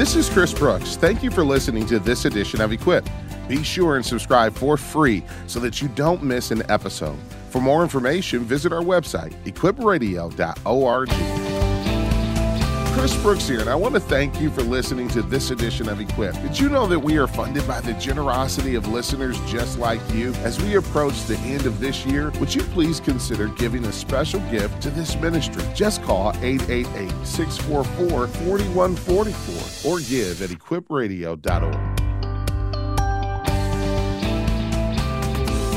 This is Chris Brooks. Thank you for listening to this edition of Equip. Be sure and subscribe for free so that you don't miss an episode. For more information, visit our website, equipradio.org. Chris Brooks here, and I want to thank you for listening to this edition of Equip. Did you know that we are funded by the generosity of listeners just like you? As we approach the end of this year, would you please consider giving a special gift to this ministry? Just call 888 644 4144 or give at equipradio.org.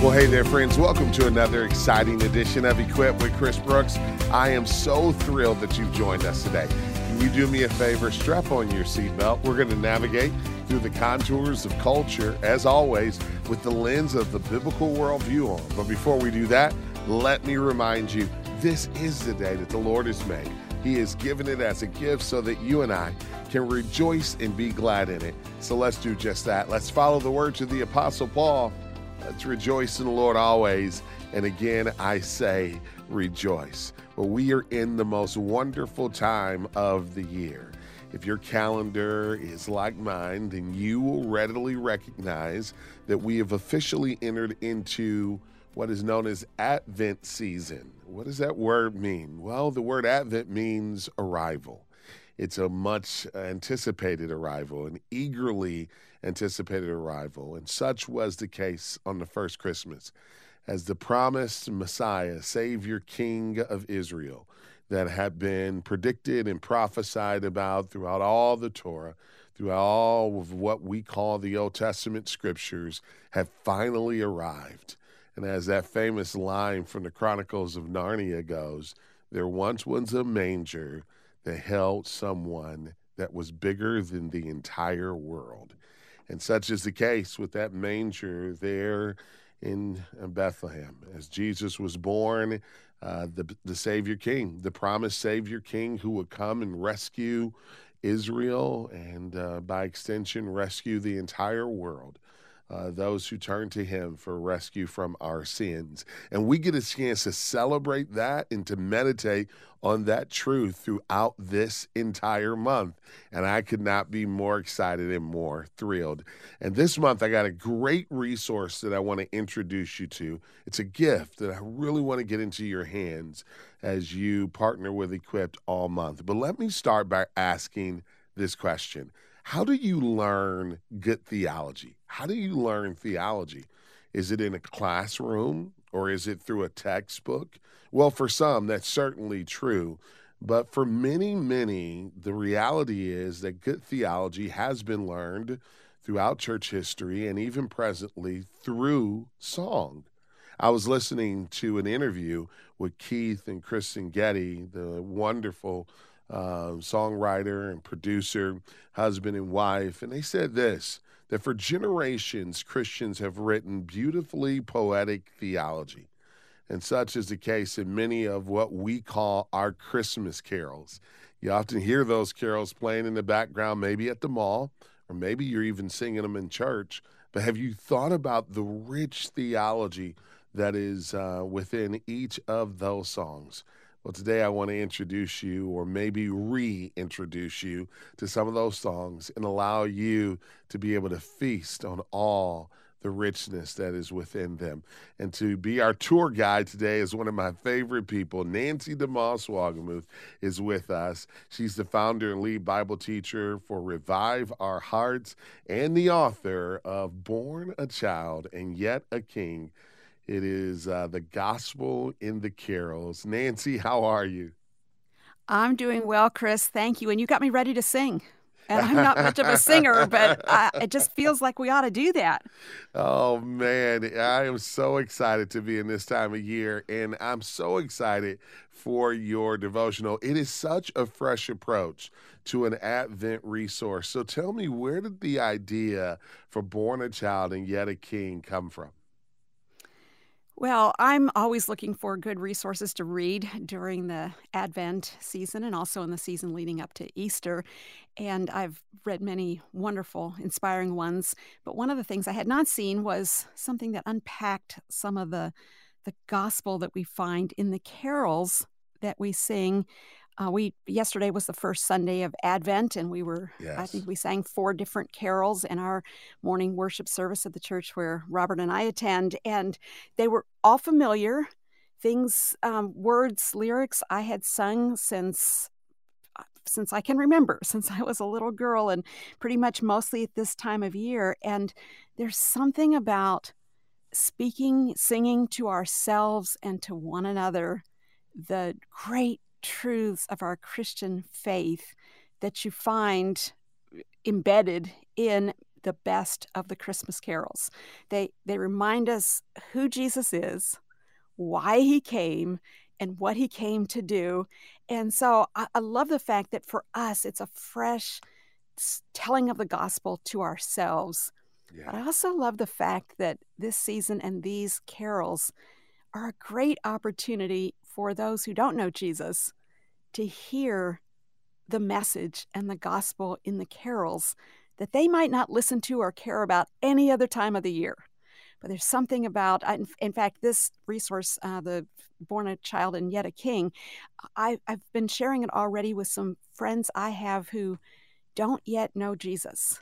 Well, hey there, friends. Welcome to another exciting edition of Equip with Chris Brooks. I am so thrilled that you've joined us today. Can you do me a favor? Strap on your seatbelt. We're going to navigate through the contours of culture, as always, with the lens of the biblical worldview on. But before we do that, let me remind you this is the day that the Lord has made. He has given it as a gift so that you and I can rejoice and be glad in it. So let's do just that. Let's follow the words of the Apostle Paul. Let's rejoice in the Lord always. And again, I say rejoice. Well, we are in the most wonderful time of the year. If your calendar is like mine, then you will readily recognize that we have officially entered into what is known as Advent season. What does that word mean? Well, the word Advent means arrival. It's a much anticipated arrival, an eagerly anticipated arrival. And such was the case on the first Christmas, as the promised Messiah, Savior, King of Israel, that had been predicted and prophesied about throughout all the Torah, throughout all of what we call the Old Testament scriptures, have finally arrived. And as that famous line from the Chronicles of Narnia goes, there once was a manger that held someone that was bigger than the entire world. And such is the case with that manger there in Bethlehem. As Jesus was born, uh, the, the Savior King, the promised Savior King who would come and rescue Israel and uh, by extension rescue the entire world uh, those who turn to Him for rescue from our sins. And we get a chance to celebrate that and to meditate on that truth throughout this entire month. And I could not be more excited and more thrilled. And this month, I got a great resource that I want to introduce you to. It's a gift that I really want to get into your hands as you partner with Equip all month. But let me start by asking this question how do you learn good theology? How do you learn theology? Is it in a classroom or is it through a textbook? Well, for some, that's certainly true. But for many, many, the reality is that good theology has been learned throughout church history and even presently through song. I was listening to an interview with Keith and Kristyn Getty, the wonderful uh, songwriter and producer, husband and wife, and they said this that for generations, Christians have written beautifully poetic theology. And such is the case in many of what we call our Christmas carols. You often hear those carols playing in the background, maybe at the mall, or maybe you're even singing them in church. But have you thought about the rich theology that is uh, within each of those songs? Well, today I want to introduce you, or maybe reintroduce you, to some of those songs and allow you to be able to feast on all the richness that is within them. And to be our tour guide today is one of my favorite people. Nancy DeMoss Wolgemuth is with us. She's the founder and lead Bible teacher for Revive Our Hearts and the author of Born a Child and Yet a King it is uh, the gospel in the carols. Nancy, how are you? I'm doing well, Chris. Thank you. And you got me ready to sing. And I'm not much of a singer, but I, it just feels like we ought to do that. Oh, man. I am so excited to be in this time of year. And I'm so excited for your devotional. It is such a fresh approach to an Advent resource. So tell me, where did the idea for Born a Child and Yet a King come from? Well, I'm always looking for good resources to read during the Advent season and also in the season leading up to Easter. And I've read many wonderful, inspiring ones. But one of the things I had not seen was something that unpacked some of the, the gospel that we find in the carols that we sing Uh, we yesterday was the first Sunday of Advent, and we were yes. I think we sang four different carols in our morning worship service at the church where Robert and I attend, and they were all familiar things, um, words, lyrics I had sung since uh, since I can remember, since I was a little girl, and pretty much mostly at this time of year. And there's something about speaking, singing to ourselves and to one another the great truths of our Christian faith that you find embedded in the best of the Christmas carols. They they remind us who Jesus is, why he came, and what he came to do. And so I, I love the fact that for us it's a fresh telling of the gospel to ourselves. Yeah. But I also love the fact that this season and these carols are a great opportunity for those who don't know Jesus to hear the message and the gospel in the carols that they might not listen to or care about any other time of the year. But there's something about, in fact, this resource, uh, the Born a Child and Yet a King, I, I've been sharing it already with some friends I have who don't yet know Jesus.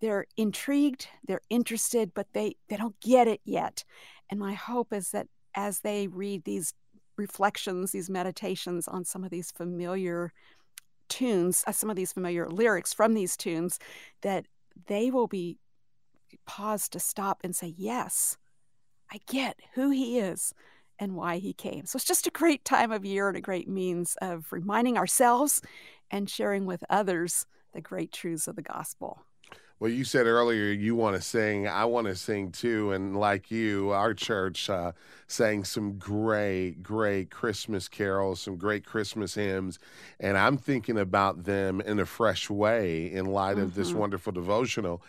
They're intrigued, they're interested, but they, they don't get it yet. And my hope is that as they read these reflections, these meditations on some of these familiar tunes, uh, some of these familiar lyrics from these tunes, that they will be paused to stop and say, Yes, I get who he is and why he came. So it's just a great time of year and a great means of reminding ourselves and sharing with others the great truths of the gospel. Well, you said earlier you want to sing. I want to sing too. And like you, our church uh, sang some great, great Christmas carols, some great Christmas hymns. And I'm thinking about them in a fresh way in light mm-hmm. of this mm-hmm. wonderful devotional.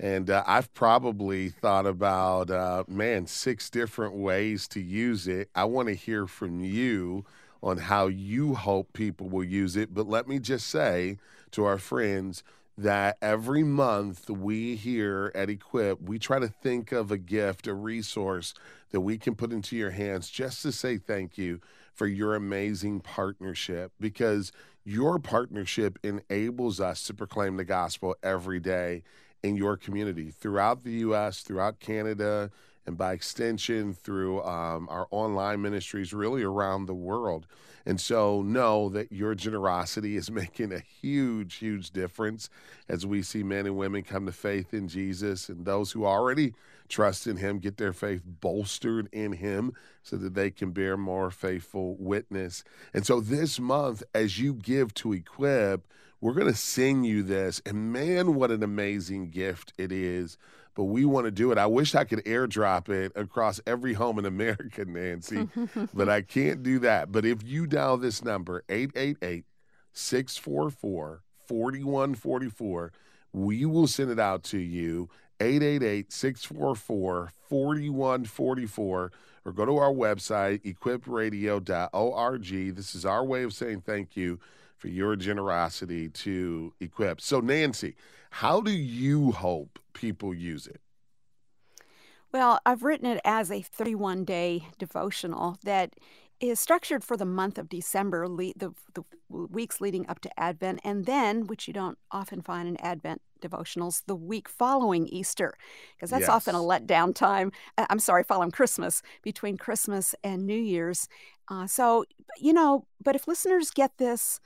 And uh, I've probably thought about, uh, man, six different ways to use it. I want to hear from you on how you hope people will use it. But let me just say to our friends, that every month we here at Equip, we try to think of a gift, a resource that we can put into your hands just to say thank you for your amazing partnership because your partnership enables us to proclaim the gospel every day in your community throughout the U.S., throughout Canada, and by extension through um, our online ministries really around the world. And so know that your generosity is making a huge, huge difference as we see men and women come to faith in Jesus and those who already trust in him get their faith bolstered in him so that they can bear more faithful witness. And so this month, as you give to equip, we're going to sing you this. And man, what an amazing gift it is but we want to do it. I wish I could airdrop it across every home in America, Nancy, but I can't do that. But if you dial this number, 888 644 4144, we will send it out to you. 888 644 4144 or go to our website, equipradio.org. This is our way of saying thank you for your generosity to Equip. So, Nancy, how do you hope people use it? Well, I've written it as a 31 day devotional that is structured for the month of December, the, the weeks leading up to Advent, and then, which you don't often find in Advent devotionals, the week following Easter, because that's yes. often a letdown time. Uh, I'm sorry, following Christmas, between Christmas and New Year's. Uh, so, you know, but if listeners get this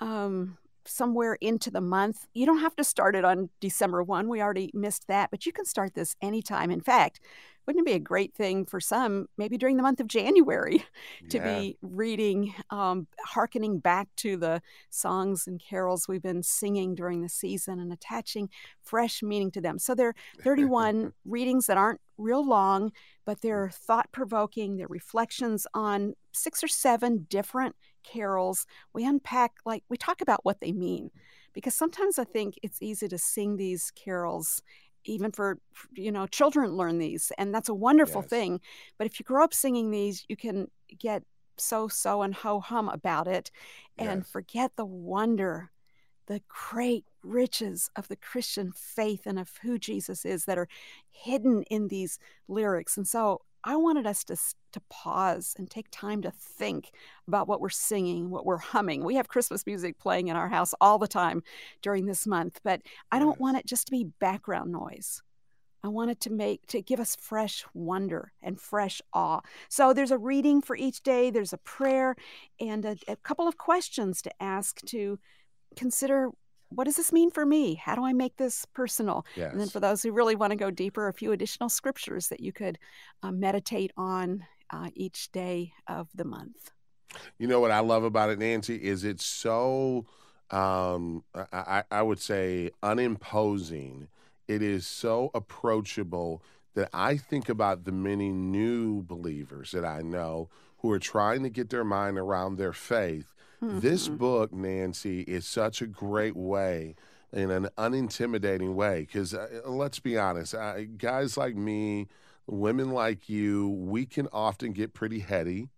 um, somewhere into the month. You don't have to start it on December 1. We already missed that, but you can start this anytime. In fact, wouldn't it be a great thing for some, maybe during the month of January, to yeah. be reading, um, hearkening back to the songs and carols we've been singing during the season and attaching fresh meaning to them? So there are 31 readings that aren't real long, but they're thought provoking. They're reflections on six or seven different carols. We unpack, like, we talk about what they mean. Because sometimes I think it's easy to sing these carols even for you know children learn these and that's a wonderful yes. thing but if you grow up singing these you can get so so and ho hum about it and yes. forget the wonder the great riches of the Christian faith and of who Jesus is that are hidden in these lyrics. And so I wanted us to to pause and take time to think about what we're singing, what we're humming. We have Christmas music playing in our house all the time during this month, but I don't want it just to be background noise. I wanted to make to give us fresh wonder and fresh awe. So there's a reading for each day, there's a prayer and a, a couple of questions to ask to consider what does this mean for me? How do I make this personal? Yes. And then for those who really want to go deeper, a few additional scriptures that you could uh, meditate on uh, each day of the month. You know what I love about it, Nancy, is it's so, um, I, I would say, unimposing. It is so approachable that I think about the many new believers that I know who are trying to get their mind around their faith. This book, Nancy, is such a great way in an unintimidating way because uh, let's be honest, uh, guys like me, women like you, we can often get pretty heady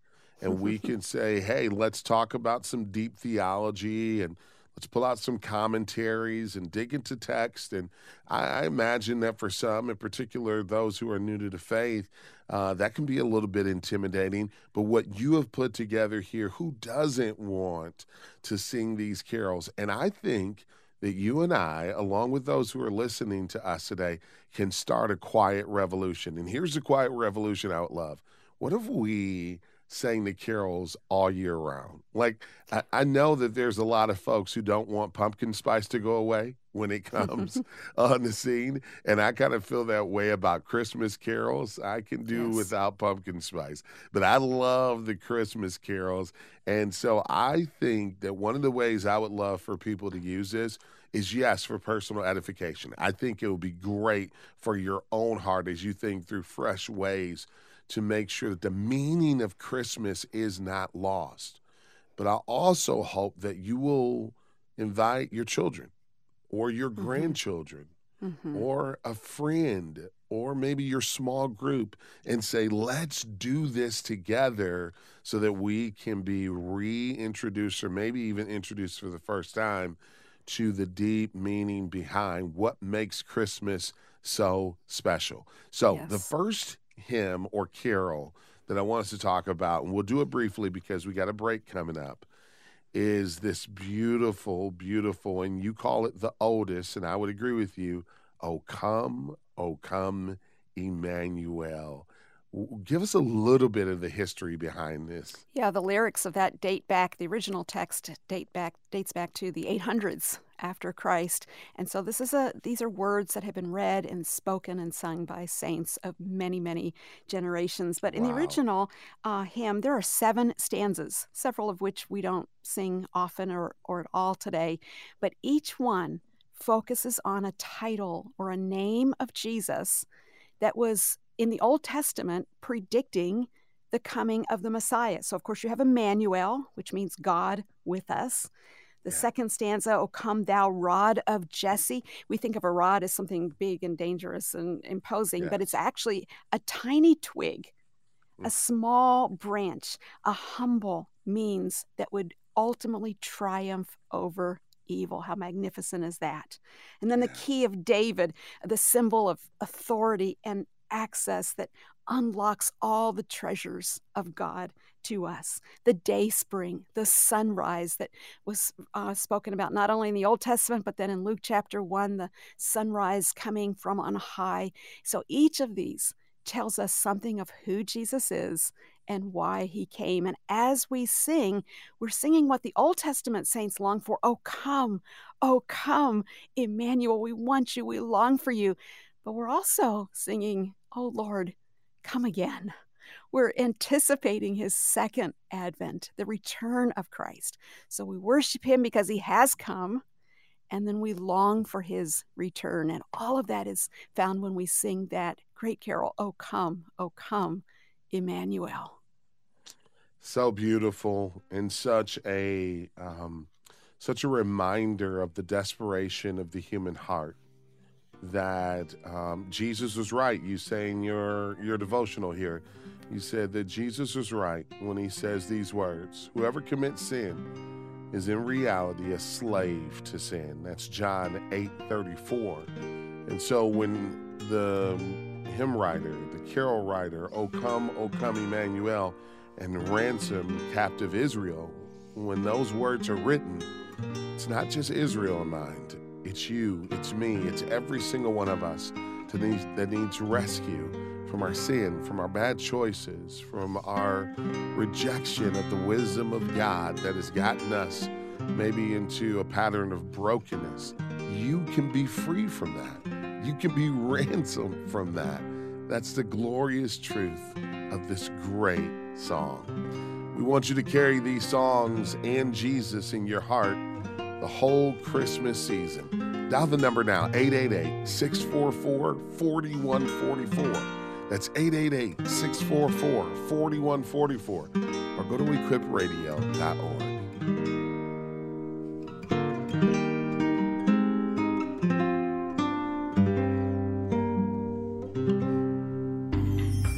and we can say, hey, let's talk about some deep theology and let's pull out some commentaries and dig into text. And I, I imagine that for some, in particular those who are new to the faith, uh, that can be a little bit intimidating. But what you have put together here, who doesn't want to sing these carols? And I think that you and I, along with those who are listening to us today, can start a quiet revolution. And here's a quiet revolution I would love. What if we sang the carols all year round. Like, I, I, know that there's a lot of folks who don't want pumpkin spice to go away when it comes on the scene. And I kind of feel that way about Christmas carols. I can do yes. without pumpkin spice, but I love the Christmas carols. And so I think that one of the ways I would love for people to use this is yes, for personal edification. I think it would be great for your own heart as you think through fresh ways to make sure that the meaning of Christmas is not lost. But I also hope that you will invite your children or your mm-hmm. grandchildren mm-hmm. or a friend or maybe your small group and say, let's do this together so that we can be reintroduced or maybe even introduced for the first time to the deep meaning behind what makes Christmas so special. So, yes. the first hymn or carol that I want us to talk about, and we'll do it briefly because we got a break coming up, is this beautiful, beautiful, and you call it the oldest, and I would agree with you. Oh, come, oh, come, Emmanuel. Give us a little bit of the history behind this. Yeah, the lyrics of that date back. The original text date back dates back to the 800s after Christ, and so this is a these are words that have been read and spoken and sung by saints of many many generations. But in wow. the original uh, hymn, there are seven stanzas, several of which we don't sing often or or at all today, but each one focuses on a title or a name of Jesus that was in the Old Testament predicting the coming of the Messiah. So, of course, you have Emmanuel, which means God with us. The yeah. second stanza, O come thou rod of Jesse. We think of a rod as something big and dangerous and imposing, yes. but it's actually a tiny twig, mm. a small branch, a humble means that would ultimately triumph over evil. How magnificent is that? And then yeah. the key of David, the symbol of authority and access that unlocks all the treasures of God to us. The day spring, the sunrise that was uh, spoken about not only in the Old Testament, but then in Luke chapter 1, the sunrise coming from on high. So each of these tells us something of who Jesus is and why he came. And as we sing, we're singing what the Old Testament saints long for. Oh, come, oh, come, Emmanuel, we want you, we long for you. But we're also singing oh Lord, come again. We're anticipating his second advent, the return of Christ. So we worship him because he has come, and then we long for his return. And all of that is found when we sing that great carol, Oh Come, Oh Come, Emmanuel. So beautiful and such a um, such a reminder of the desperation of the human heart that um, Jesus was right. You say in your your devotional here, you said that Jesus was right when he says these words: "Whoever commits sin is in reality a slave to sin." That's John eight thirty four. And so when the hymn writer, the carol writer, O come, O come, Emmanuel, and ransom captive Israel, when those words are written, it's not just Israel in mind. It's you, it's me, it's every single one of us that needs rescue from our sin, from our bad choices, from our rejection of the wisdom of God that has gotten us maybe into a pattern of brokenness. You can be free from that. You can be ransomed from that. That's the glorious truth of this great song. We want you to carry these songs and Jesus in your heart the whole Christmas season. Dial the number now 888 644 4144. That's 888 644 4144. Or go to equipradio.org.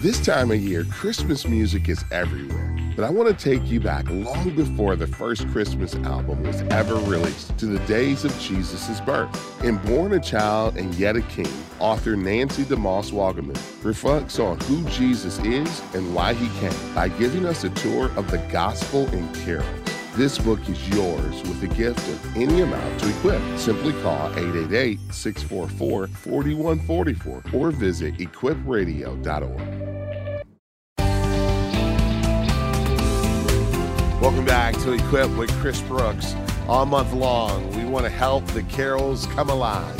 This time of year, Christmas music is everywhere. But I want to take you back long before the first Christmas album was ever released to the days of Jesus' birth. In Born a Child and Yet a King, author Nancy DeMoss Wolgemuth reflects on who Jesus is and why he came by giving us a tour of the gospel in carols. This book is yours with a gift of any amount to equip. Simply call 888 644 4144 or visit equipradio.org. Welcome back to Equip with Chris Brooks. All month long, we want to help the carols come alive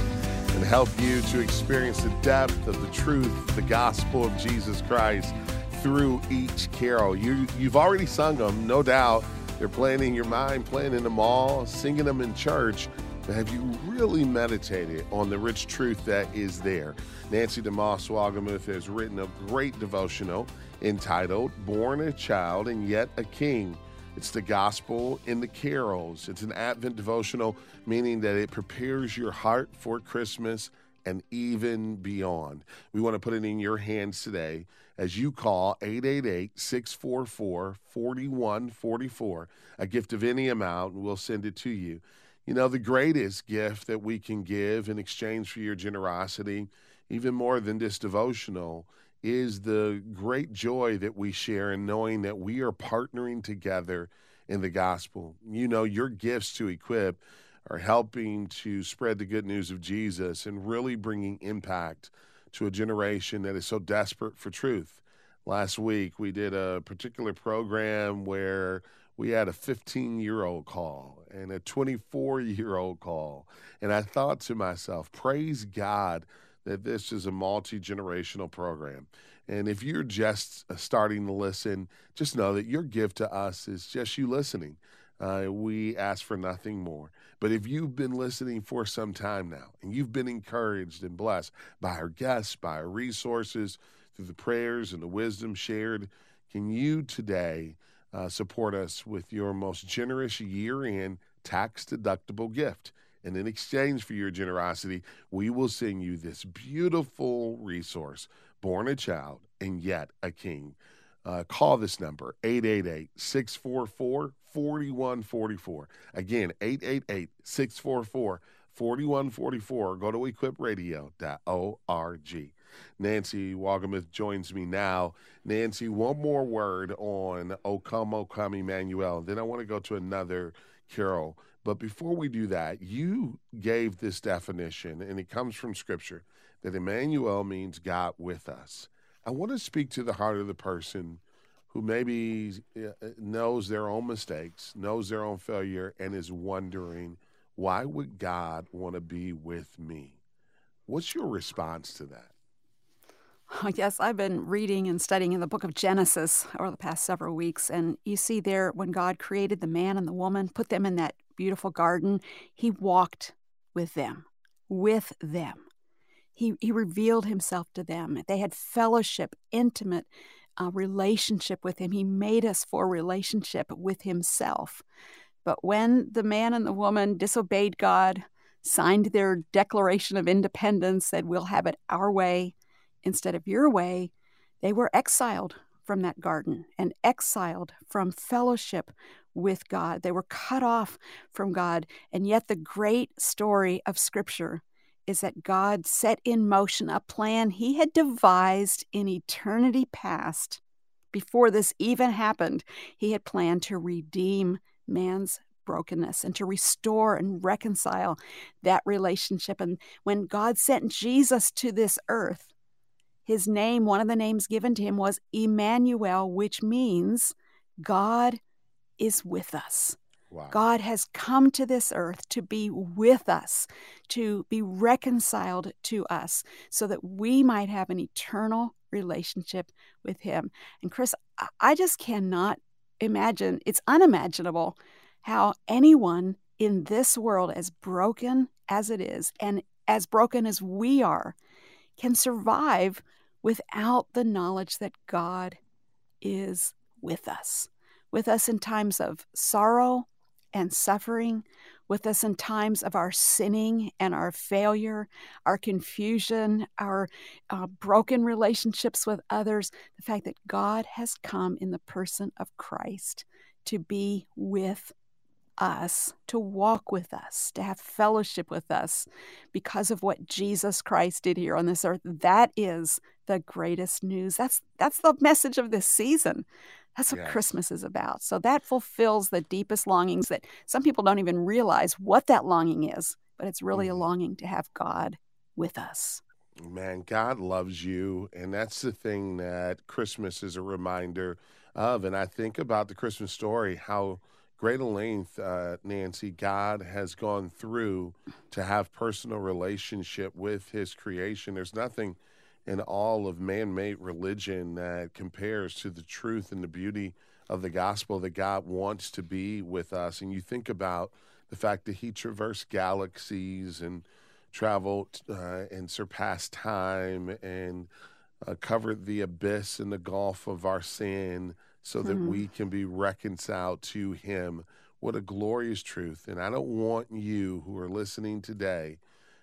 and help you to experience the depth of the truth, the gospel of Jesus Christ through each carol. You, you've already sung them, no doubt. They're playing in your mind, playing in the mall, singing them in church. But have you really meditated on the rich truth that is there? Nancy DeMoss Wolgemuth has written a great devotional entitled Born a Child and Yet a King. It's the gospel in the carols. It's an Advent devotional, meaning that it prepares your heart for Christmas and even beyond. We want to put it in your hands today as you call 888 644 4144, a gift of any amount, and we'll send it to you. You know, the greatest gift that we can give in exchange for your generosity, even more than this devotional, is the great joy that we share in knowing that we are partnering together in the gospel. You know, your gifts to equip are helping to spread the good news of Jesus and really bringing impact to a generation that is so desperate for truth. Last week, we did a particular program where we had a 15 year old call and a 24 year old call. And I thought to myself, praise God that this is a multi generational program. And if you're just uh, starting to listen, just know that your gift to us is just you listening. Uh, we ask for nothing more. But if you've been listening for some time now and you've been encouraged and blessed by our guests, by our resources, through the prayers and the wisdom shared, can you today uh, support us with your most generous year end tax deductible gift? And in exchange for your generosity, we will send you this beautiful resource, Born a Child and Yet a King. Uh, call this number, 888 644 4144. Again, 888 644 4144. Go to equipradio.org. Nancy Wolgemuth joins me now. Nancy, one more word on O Come, O Come, Emmanuel. Then I want to go to another carol but before we do that, you gave this definition, and it comes from Scripture, that Emmanuel means God with us. I want to speak to the heart of the person who maybe uh, knows their own mistakes, knows their own failure, and is wondering, why would God want to be with me? What's your response to that? Yes, I've been reading and studying in the book of Genesis over the past several weeks, and you see there when God created the man and the woman, put them in that beautiful garden, he walked with them, with them. He, he revealed himself to them. They had fellowship, intimate uh, relationship with him. He made us for relationship with himself. But when the man and the woman disobeyed God, signed their Declaration of Independence, said, We'll have it our way instead of your way, they were exiled from that garden and exiled from fellowship with God. They were cut off from God. And yet, the great story of Scripture is that God set in motion a plan he had devised in eternity past. Before this even happened, he had planned to redeem man's brokenness and to restore and reconcile that relationship. And when God sent Jesus to this earth, his name, one of the names given to him, was Emmanuel, which means God is with us. Wow. God has come to this earth to be with us, to be reconciled to us, so that we might have an eternal relationship with Him. And Chris, I just cannot imagine, it's unimaginable how anyone in this world, as broken as it is, and as broken as we are, can survive without the knowledge that God is with us, with us in times of sorrow and suffering, with us in times of our sinning and our failure, our confusion, our uh, broken relationships with others, the fact that God has come in the person of Christ to be with us, to walk with us, to have fellowship with us because of what Jesus Christ did here on this earth. That is the greatest news. That's that's the message of this season. That's what. Christmas is about. So that fulfills the deepest longings that some people don't even realize what that longing is, but it's really mm-hmm. a longing to have God with us. Man, God loves you. And that's the thing that Christmas is a reminder of. And I think about the Christmas story, how great a length, uh, Nancy, God has gone through to have personal relationship with his creation. There's nothing in all of man made religion that compares to the truth and the beauty of the gospel that God wants to be with us. And you think about the fact that he traversed galaxies and traveled uh, and surpassed time and uh, covered the abyss and the gulf of our sin so that mm-hmm. we can be reconciled to him. What a glorious truth. And I don't want you who are listening today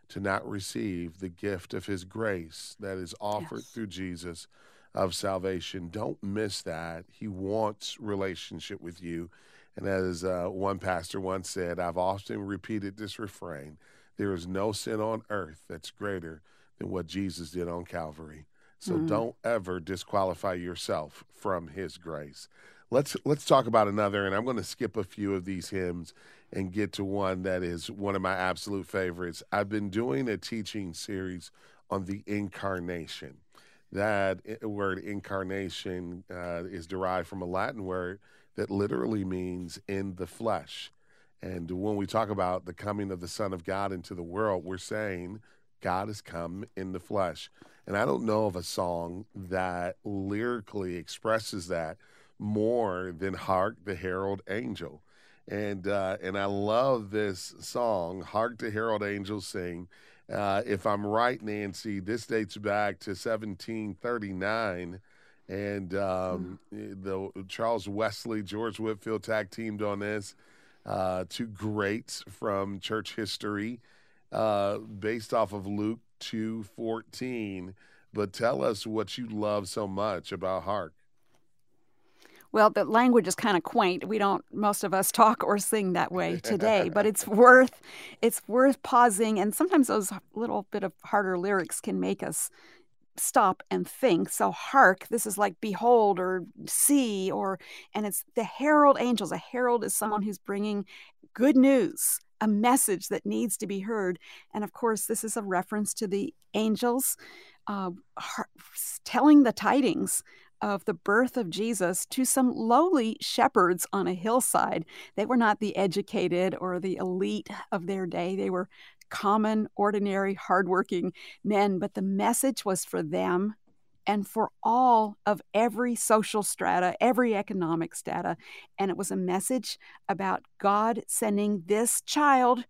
to not receive the gift of his grace that is offered yes. through Jesus of salvation. Don't miss that. He wants relationship with you. And as uh, one pastor once said, I've often repeated this refrain there is no sin on earth that's greater than what Jesus did on Calvary. So mm-hmm. don't ever disqualify yourself from his grace. Let's let's talk about another and I'm going to skip a few of these hymns and get to one that is one of my absolute favorites. I've been doing a teaching series on the incarnation. That word incarnation uh, is derived from a Latin word that literally means in the flesh. And when we talk about the coming of the Son of God into the world, we're saying God has come in the flesh. And I don't know of a song that lyrically expresses that more than Hark the Herald Angel and uh, and I love this song. Hark the Herald Angels Sing. Uh, if I'm right, Nancy, this dates back to 1739, and um, mm. the Charles Wesley, George Whitefield tag teamed on this. Uh, two greats from church history, uh, based off of Luke 2:14. But tell us what you love so much about Hark. Well, the language is kind of quaint. We don't most of us talk or sing that way today, but it's worth it's worth pausing and sometimes those little bit of harder lyrics can make us stop and think. So hark, this is like behold or see or and it's the herald angels. A herald is someone who's bringing good news, a message that needs to be heard. And of course, this is a reference to the angels uh, telling the tidings of the birth of Jesus to some lowly shepherds on a hillside. They were not the educated or the elite of their day. They were common, ordinary, hardworking men, but the message was for them and for all of every social strata, every economic strata. And it was a message about God sending this child,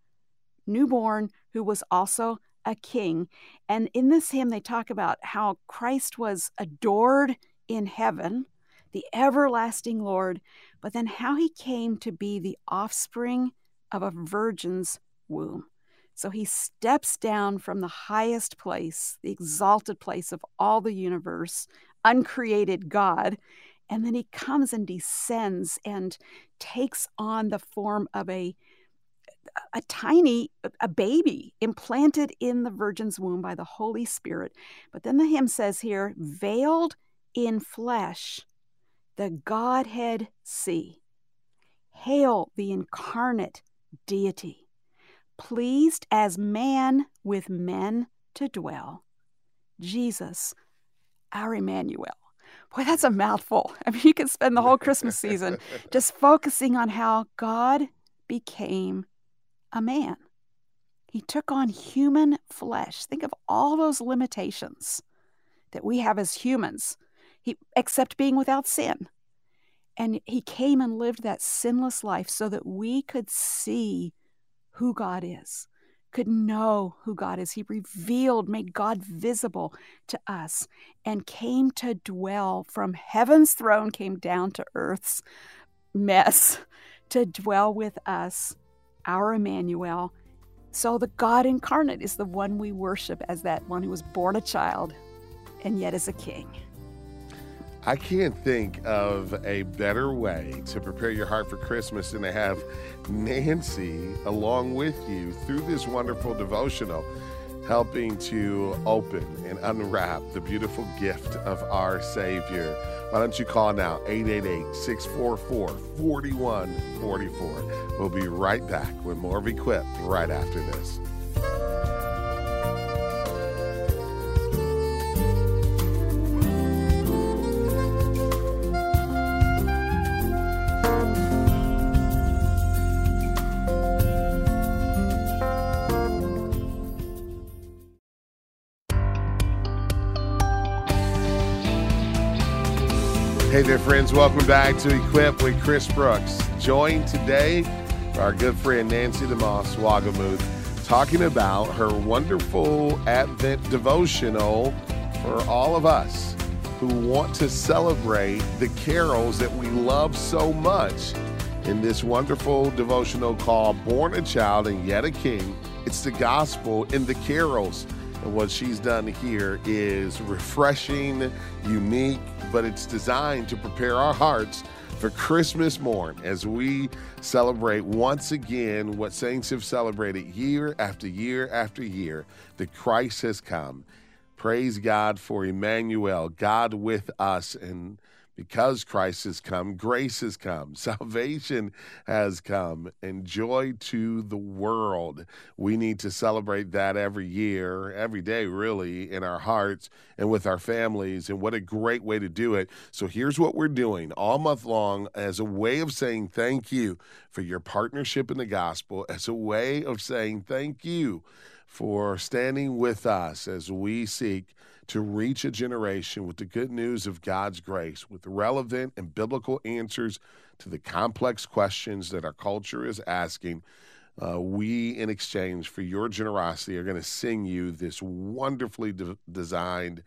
newborn, who was also a king. And in this hymn, they talk about how Christ was adored in heaven, the everlasting Lord, but then how he came to be the offspring of a virgin's womb. So he steps down from the highest place, the exalted place of all the universe, uncreated God, and then he comes and descends and takes on the form of a a tiny a baby implanted in the virgin's womb by the holy spirit but then the hymn says here veiled in flesh the godhead see hail the incarnate deity pleased as man with men to dwell jesus our emmanuel boy that's a mouthful i mean you could spend the whole christmas season just focusing on how god became a man. He took on human flesh. Think of all those limitations that we have as humans, he, except being without sin. And he came and lived that sinless life so that we could see who God is, could know who God is. He revealed, made God visible to us, and came to dwell from heaven's throne, came down to earth's mess to dwell with us our Emmanuel. So the God incarnate is the one we worship as that one who was born a child and yet is a king. I can't think of a better way to prepare your heart for Christmas than to have Nancy along with you through this wonderful devotional, helping to open and unwrap the beautiful gift of our Savior. Why don't you call now, 888 644 4144. We'll be right back with more of Equip right after this. There, friends. Welcome back to Equip with Chris Brooks. Joined today by our good friend Nancy DeMoss Wolgemuth talking about her wonderful Advent devotional for all of us who want to celebrate the carols that we love so much in this wonderful devotional called Born a Child and Yet a King. It's the gospel in the carols. What she's done here is refreshing, unique, but it's designed to prepare our hearts for Christmas morn as we celebrate once again what saints have celebrated year after year after year that Christ has come. Praise God for Emmanuel, God with us. And because Christ has come, grace has come, salvation has come, and joy to the world. We need to celebrate that every year, every day, really, in our hearts and with our families. And what a great way to do it. So here's what we're doing all month long as a way of saying thank you for your partnership in the gospel, as a way of saying thank you for standing with us as we seek to reach a generation with the good news of God's grace, with relevant and biblical answers to the complex questions that our culture is asking. Uh, we, in exchange for your generosity, are going to sing you this wonderfully de- designed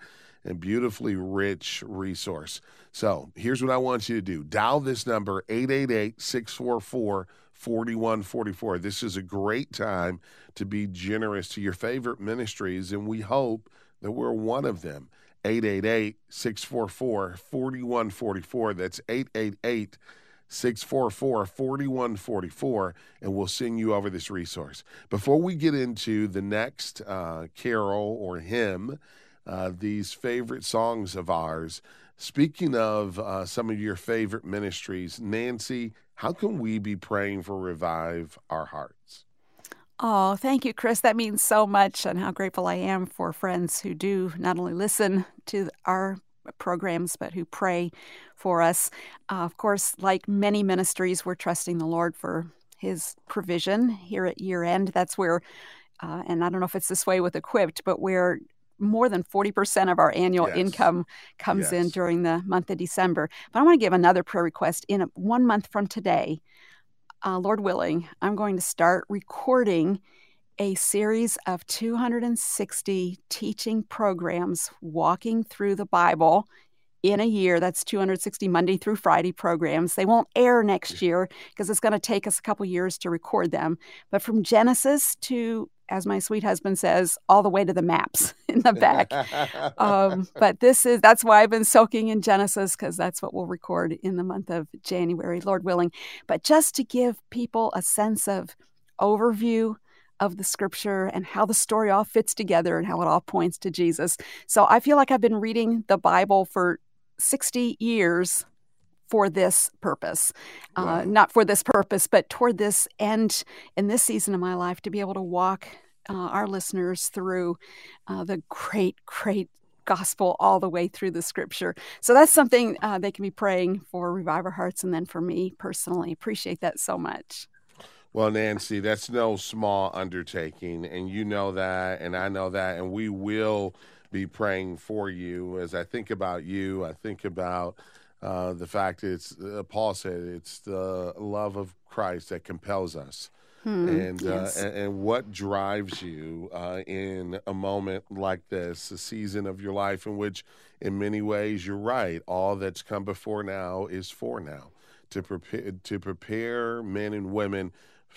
and beautifully rich resource. So here's what I want you to do dial this number 888 644 4144. This is a great time to be generous to your favorite ministries, and we hope that we're one of them. 888 644 4144. That's 888 644 4144, and we'll send you over this resource. Before we get into the next uh, carol or hymn, uh, these favorite songs of ours, speaking of uh, some of your favorite ministries, Nancy, how can we be praying for Revive Our Hearts? Oh, thank you, Chris. That means so much, and how grateful I am for friends who do not only listen to our programs, but who pray for us. Uh, of course, like many ministries, we're trusting the Lord for His provision here at year end. That's where, uh, and I don't know if it's this way with Equip, but where more than 40% of our annual yes. income comes yes. in during the month of December. But I want to give another prayer request. In a, one month from today, uh, Lord willing, I'm going to start recording a series of 260 teaching programs walking through the Bible in a year. That's 260 Monday through Friday programs. They won't air next year because it's going to take us a couple years to record them. But from Genesis to as my sweet husband says, all the way to the maps in the back. um, but this is that's why I've been soaking in Genesis because that's what we'll record in the month of January, Lord willing. But just to give people a sense of overview of the scripture and how the story all fits together and how it all points to Jesus. So I feel like I've been reading the Bible for 60 years for this purpose. Uh, wow. Uh, not for this purpose, but toward this end in this season of my life to be able to walk uh, our listeners through uh, the great, great gospel all the way through the scripture. So that's something uh, they can be praying for Revive Our Hearts and then for me personally. Appreciate that so much. Well, Nancy, that's no small undertaking, and you know that, and I know that, and we will be praying for you. As I think about you, I think about uh, the fact it's uh, Paul said it's the love of Christ that compels us. Hmm, and, uh, yes. uh, and, and what drives you uh, in a moment like this, a season of your life in which, in many ways, you're right. All that's come before now is for now. To prepare to prepare men and women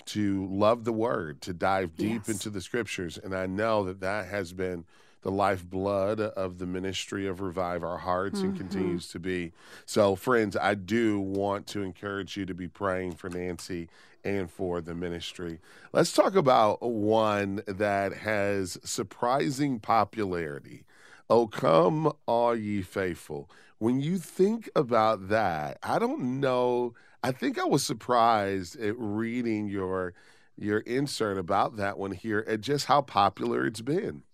to love the word, to dive deep yes. into the scriptures. And I know that that has been the lifeblood of the ministry of Revive Our Hearts mm-hmm. and continues to be. So, friends, I do want to encourage you to be praying for Nancy and for the ministry. Let's talk about one that has surprising popularity. Oh, come, all ye faithful. When you think about that, I don't know I think I was surprised at reading your your insert about that one here and just how popular it's been.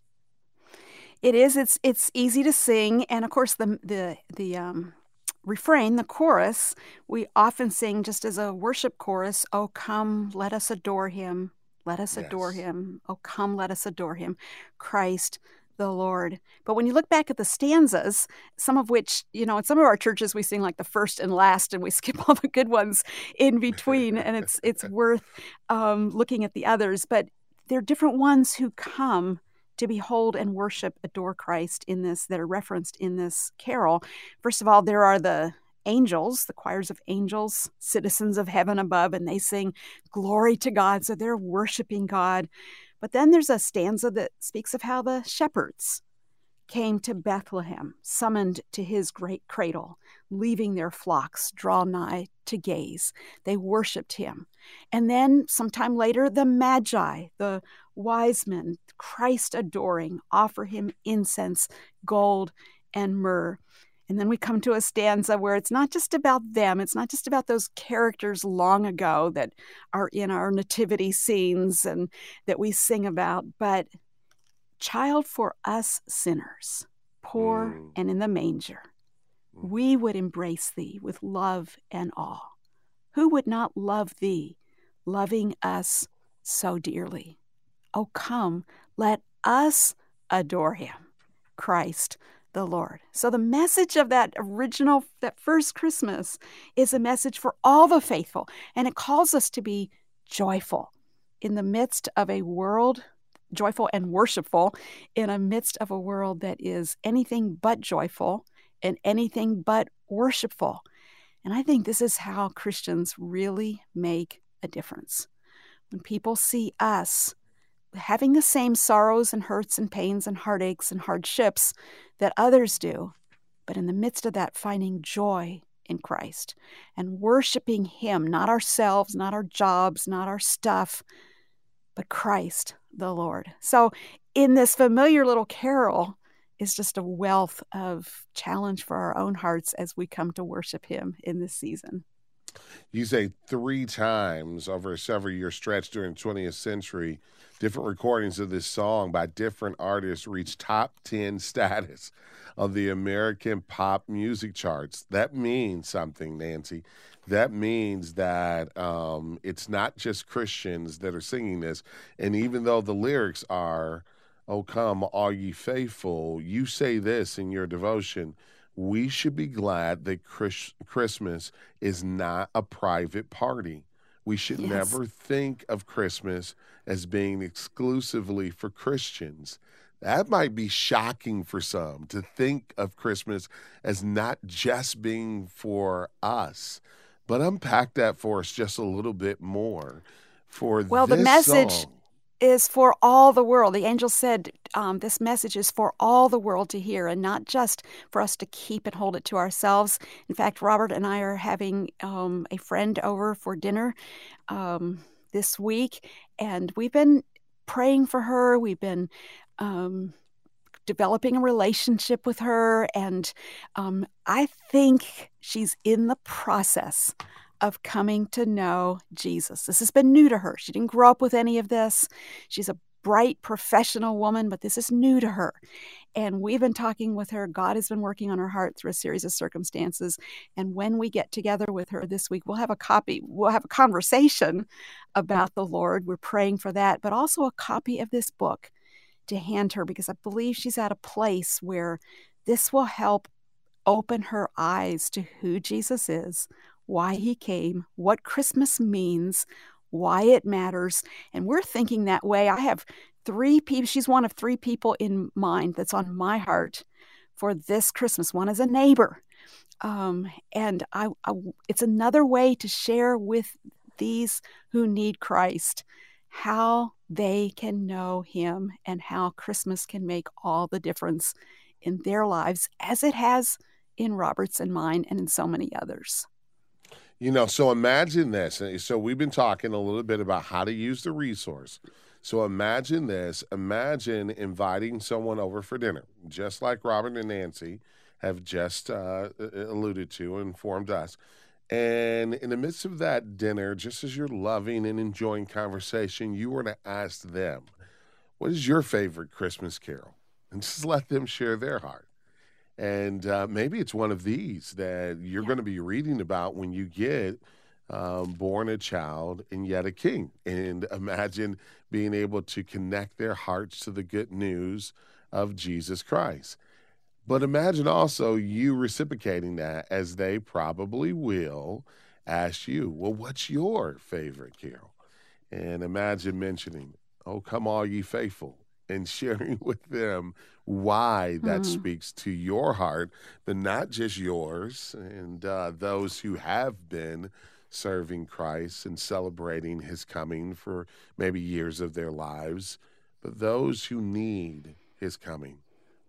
It is. It's it's easy to sing, and of course the the the um, refrain, the chorus, we often sing just as a worship chorus. Oh, come, let us adore Him. Let us yes. adore Him. Oh, come, let us adore Him. Christ, the Lord. But when you look back at the stanzas, some of which, you know, in some of our churches we sing like the first and last and we skip all the good ones in between and it's it's worth um, looking at the others, but there are different ones who come to behold and worship adore Christ in this that are referenced in this carol. First of all, there are the angels, the choirs of angels, citizens of heaven above, and they sing glory to God. So they're worshiping God. But then there's a stanza that speaks of how the shepherds came to Bethlehem, summoned to his great cradle, leaving their flocks draw nigh to gaze. They worshiped him. And then sometime later, the Magi, the wise men, Christ adoring, offer him incense, gold, and myrrh. And then we come to a stanza where it's not just about them, it's not just about those characters long ago that are in our nativity scenes and that we sing about, but child for us sinners, poor mm. and in the manger. Mm. We would embrace thee with love and awe. Who would not love thee, loving us so dearly? Oh, come, let us adore him, Christ the Lord. So the message of that original, that first Christmas is a message for all the faithful, and it calls us to be joyful in the midst of a world, joyful and worshipful, in a midst of a world that is anything but joyful and anything but worshipful. And I think this is how Christians really make a difference. When people see us having the same sorrows and hurts and pains and heartaches and hardships that others do, but in the midst of that, finding joy in Christ and worshiping Him, not ourselves, not our jobs, not our stuff, but Christ the Lord. So, in this familiar little carol, is just a wealth of challenge for our own hearts as we come to worship Him in this season. You say three times over a several year stretch during 20th century, different recordings of this song by different artists reached top 10 status of the American pop music charts. That means something, Nancy. That means that um, it's not just Christians that are singing this. And even though the lyrics are, Oh, come, all ye faithful, you say this in your devotion we should be glad that Chris- Christmas is not a private party. We should yes. never think of Christmas as being exclusively for Christians. That might be shocking for some to think of Christmas as not just being for us. But unpack that for us just a little bit more. For well, the message song is for all the world. The angel said um, this message is for all the world to hear and not just for us to keep and hold it to ourselves. In fact, Robert and I are having um, a friend over for dinner. Um, this week, and we've been praying for her. We've been um, developing a relationship with her, and um, I think she's in the process of coming to know Jesus. This has been new to her. She didn't grow up with any of this. She's a bright professional woman, but this is new to her. And we've been talking with her. God has been working on her heart through a series of circumstances. And when we get together with her this week, we'll have a copy, we'll have a conversation about the Lord. We're praying for that, but also a copy of this book to hand her because I believe she's at a place where this will help open her eyes to who Jesus is, why he came, what Christmas means, why it matters. And we're thinking that way. I have three people, she's one of three people in mind that's on my heart for this Christmas. One is a neighbor. Um, and I, I, it's another way to share with these who need Christ how they can know Him and how Christmas can make all the difference in their lives, as it has in Robert's and mine and in so many others. You know, so imagine this. So we've been talking a little bit about how to use the resource. So imagine this. Imagine inviting someone over for dinner, just like Robert and Nancy have just uh, alluded to, informed us. And in the midst of that dinner, just as you're loving and enjoying conversation, you were to ask them, What is your favorite Christmas carol? And just let them share their heart. And uh, maybe it's one of these that you're yeah. going to be reading about when you get um, born a child and yet a king. And imagine being able to connect their hearts to the good news of Jesus Christ. But imagine also you reciprocating that as they probably will ask you, well, what's your favorite carol? And imagine mentioning, oh, come all ye faithful, and sharing with them why that mm-hmm. speaks to your heart, but not just yours and uh, those who have been serving Christ and celebrating his coming for maybe years of their lives, but those who need his coming,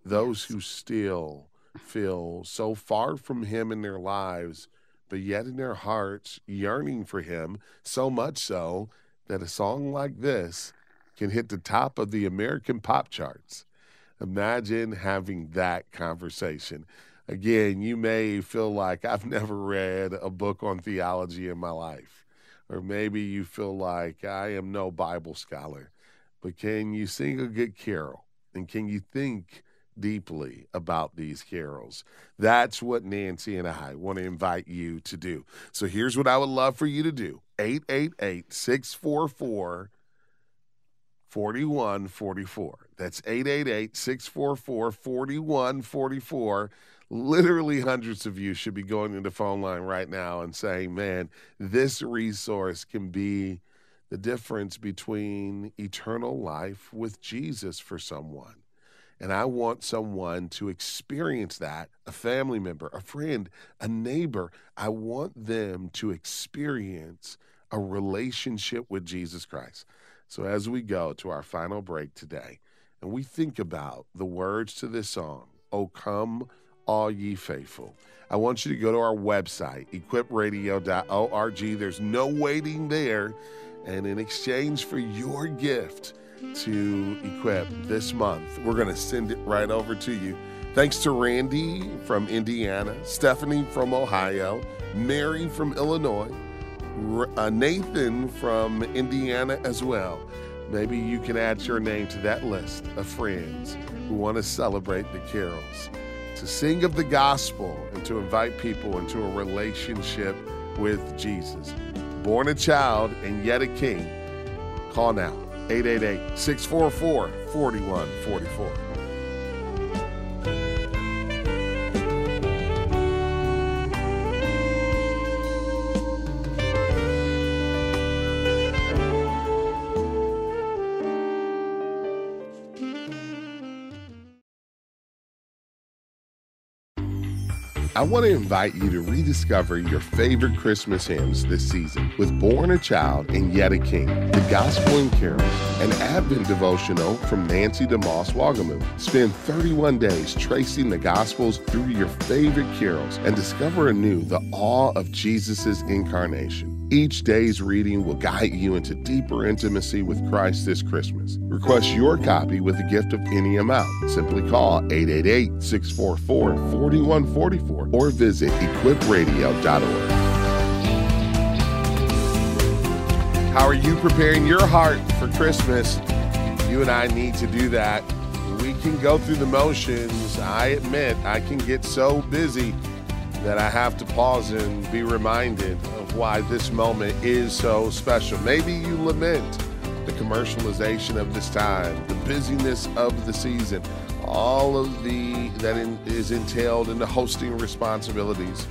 those yes. who still feel so far from him in their lives, but yet in their hearts yearning for him, so much so that a song like this can hit the top of the American pop charts. Imagine having that conversation. Again, you may feel like I've never read a book on theology in my life, or maybe you feel like I am no Bible scholar, but can you sing a good carol? And can you think deeply about these carols? That's what Nancy and I want to invite you to do. So here's what I would love for you to do 888 644 4144. That's 888 644 4144. Literally, hundreds of you should be going to the phone line right now and saying, man, this resource can be the difference between eternal life with Jesus for someone. And I want someone to experience that a family member, a friend, a neighbor. I want them to experience a relationship with Jesus Christ. So, as we go to our final break today, and we think about the words to this song, Oh Come All Ye Faithful, I want you to go to our website, equipradio.org. There's no waiting there. And in exchange for your gift to Equip this month, we're going to send it right over to you. Thanks to Randy from Indiana, Stephanie from Ohio, Mary from Illinois uh, Nathan from Indiana as well. Maybe you can add your name to that list of friends who want to celebrate the carols, to sing of the gospel, and to invite people into a relationship with Jesus. Born a child and yet a king. Call now 888 644 4144. I want to invite you to rediscover your favorite Christmas hymns this season with Born a Child and Yet a King, the Gospel and Carols, an Advent devotional from Nancy DeMoss Wolgemuth. Spend 31 days tracing the Gospels through your favorite carols and discover anew the awe of Jesus' incarnation. Each day's reading will guide you into deeper intimacy with Christ this Christmas. Request your copy with a gift of any amount. Simply call 888 644 4144 or visit equipradio.org. How are you preparing your heart for Christmas? You and I need to do that. We can go through the motions. I admit I can get so busy that I have to pause and be reminded of why this moment is so special. Maybe you lament the commercialization of this time, the busyness of the season, all of the that in, is entailed in the hosting responsibilities.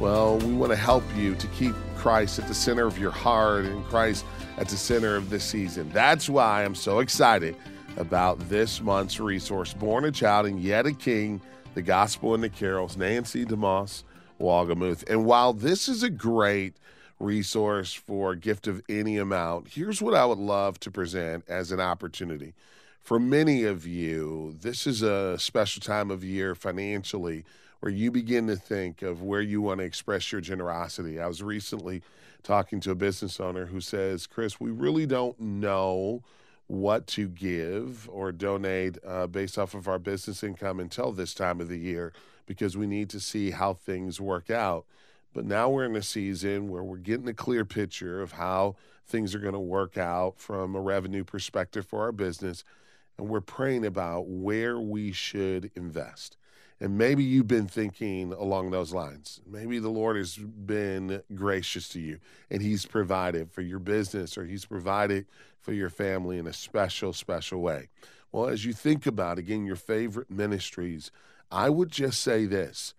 Well, we want to help you to keep Christ at the center of your heart and Christ at the center of this season. That's why I'm so excited about this month's resource, Born a Child and Yet a King, the Gospel and the Carols, Nancy DeMoss Wolgemuth. And while this is a great resource for a gift of any amount, here's what I would love to present as an opportunity. For many of you, this is a special time of year financially where you begin to think of where you want to express your generosity. I was recently talking to a business owner who says, Chris, we really don't know what to give or donate uh, based off of our business income until this time of the year because we need to see how things work out. But now we're in a season where we're getting a clear picture of how things are going to work out from a revenue perspective for our business. And we're praying about where we should invest. And maybe you've been thinking along those lines. Maybe the Lord has been gracious to you and He's provided for your business or He's provided for your family in a special, special way. Well, as you think about, again, your favorite ministries, I would just say this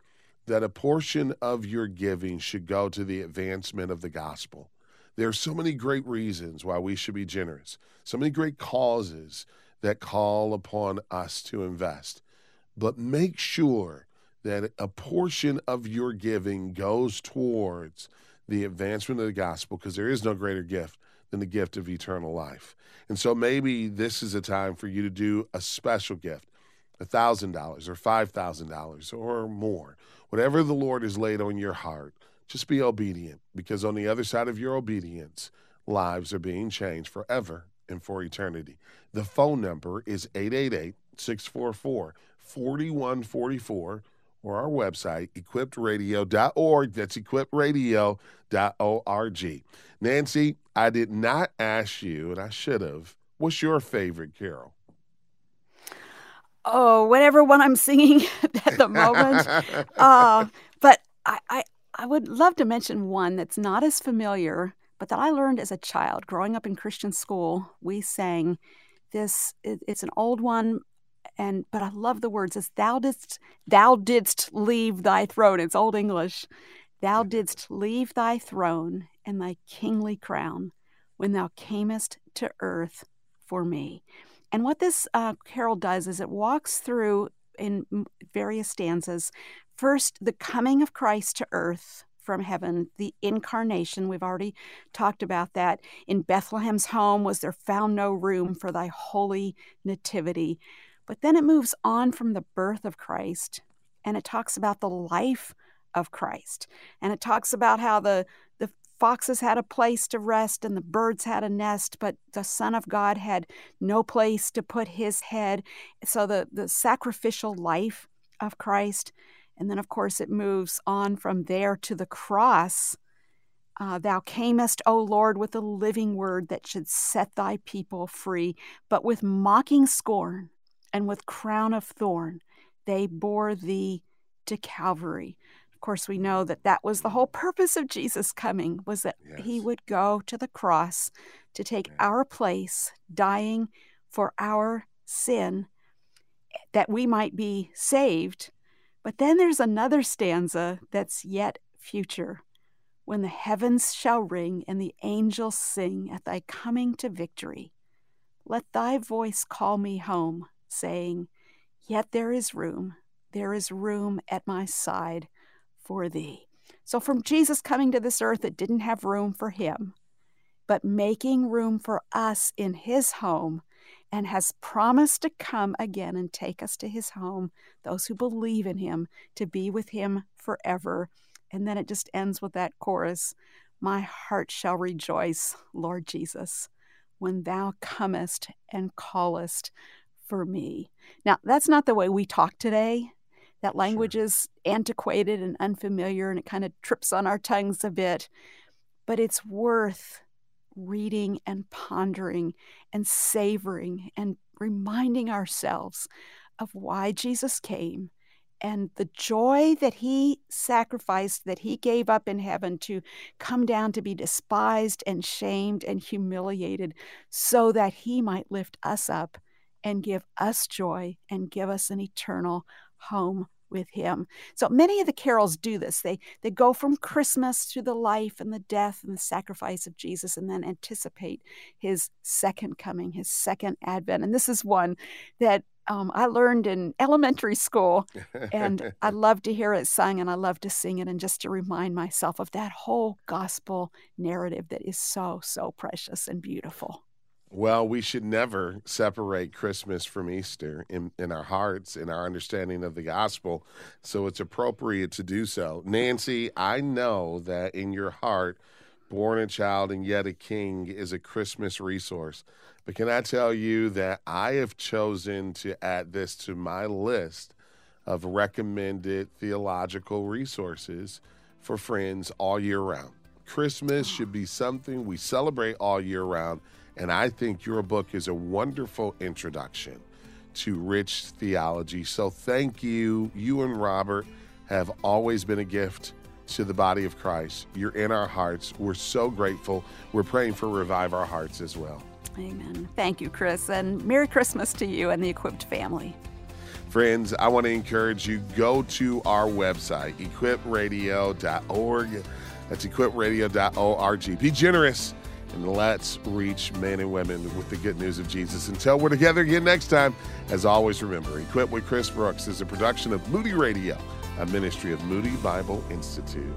that a portion of your giving should go to the advancement of the gospel. There are so many great reasons why we should be generous, so many great causes that call upon us to invest. But make sure that a portion of your giving goes towards the advancement of the gospel because there is no greater gift than the gift of eternal life. And so maybe this is a time for you to do a special gift $1,000 or $5,000 or more. Whatever the Lord has laid on your heart, just be obedient because on the other side of your obedience, lives are being changed forever and for eternity. The phone number is 888 644 4144 or our website, equipradio.org. That's equipradio.org. Nancy, I did not ask you, and I should have, what's your favorite carol? oh, whatever one I'm singing at the moment. uh, but I, I, I would love to mention one that's not as familiar, but that I learned as a child growing up in Christian school. We sang this. It, it's an old one, and but I love the words. It's thou didst thou didst leave thy throne. It's old English. Thou didst leave thy throne and thy kingly crown when thou camest to earth for me. And what this uh, carol does is it walks through in various stanzas first, the coming of Christ to earth from heaven, the incarnation. We've already talked about that. In Bethlehem's home was there found no room for thy holy nativity. But then it moves on from the birth of Christ and it talks about the life of Christ. And it talks about how the the foxes had a place to rest and the birds had a nest, but the Son of God had no place to put his head. So the, the sacrificial life of Christ. And then, of course, it moves on from there to the cross. Uh, thou camest, O Lord, with a living word that should set thy people free, but with mocking scorn and with crown of thorn they bore thee to Calvary Of course, we know that that was the whole purpose of Jesus coming was that yes. he would go to the cross to take yeah. our place, dying for our sin, that we might be saved. But then there's another stanza that's yet future. When the heavens shall ring and the angels sing at thy coming to victory, let thy voice call me home, saying, Yet there is room, there is room at my side for thee. So, from Jesus coming to this earth, it didn't have room for him, but making room for us in his home and has promised to come again and take us to his home, those who believe in him, to be with him forever. And then it just ends with that chorus My heart shall rejoice, Lord Jesus, when thou comest and callest for me. Now, that's not the way we talk today. That language sure. is antiquated and unfamiliar, and it kind of trips on our tongues a bit. But it's worth reading and pondering and savoring and reminding ourselves of why Jesus came and the joy that he sacrificed, that he gave up in heaven to come down to be despised and shamed and humiliated so that he might lift us up and give us joy and give us an eternal home with him. So many of the carols do this. They they go from Christmas to the life and the death and the sacrifice of Jesus and then anticipate his second coming, his second advent. And this is one that um, I learned in elementary school, and I love to hear it sung and I love to sing it, and just to remind myself of that whole gospel narrative that is so, so precious and beautiful. Well, we should never separate Christmas from Easter in, in our hearts, in our understanding of the gospel. So it's appropriate to do so. Nancy, I know that in your heart, Born a Child and Yet a King is a Christmas resource. But can I tell you that I have chosen to add this to my list of recommended theological resources for friends all year round? Christmas should be something we celebrate all year round and I think your book is a wonderful introduction to rich theology. So thank you. You and Robert have always been a gift to the body of Christ. You're in our hearts. We're so grateful. We're praying for Revive Our Hearts as well. Amen. Thank you, Chris. And Merry Christmas to you and the Equipped family. Friends, I want to encourage you go to our website, equipradio.org. That's equipradio.org. Be generous and let's reach men and women with the good news of Jesus. Until we're together again next time, as always, remember Equip with Chris Brooks is a production of Moody Radio, a ministry of Moody Bible Institute.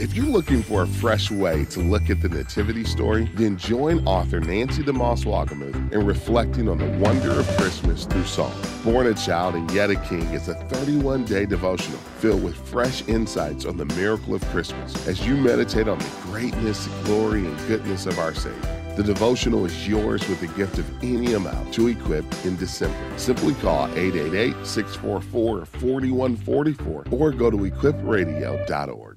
If you're looking for a fresh way to look at the Nativity story, then join author Nancy DeMoss Wolgemuth in reflecting on the wonder of Christmas through song. Born a Child and Yet a King is a 31 day devotional filled with fresh insights on the miracle of Christmas as you meditate on the greatness, glory, and goodness of our Savior. The devotional is yours with a gift of any amount to equip in December. Simply call 888 644 4144 or go to equipradio.org.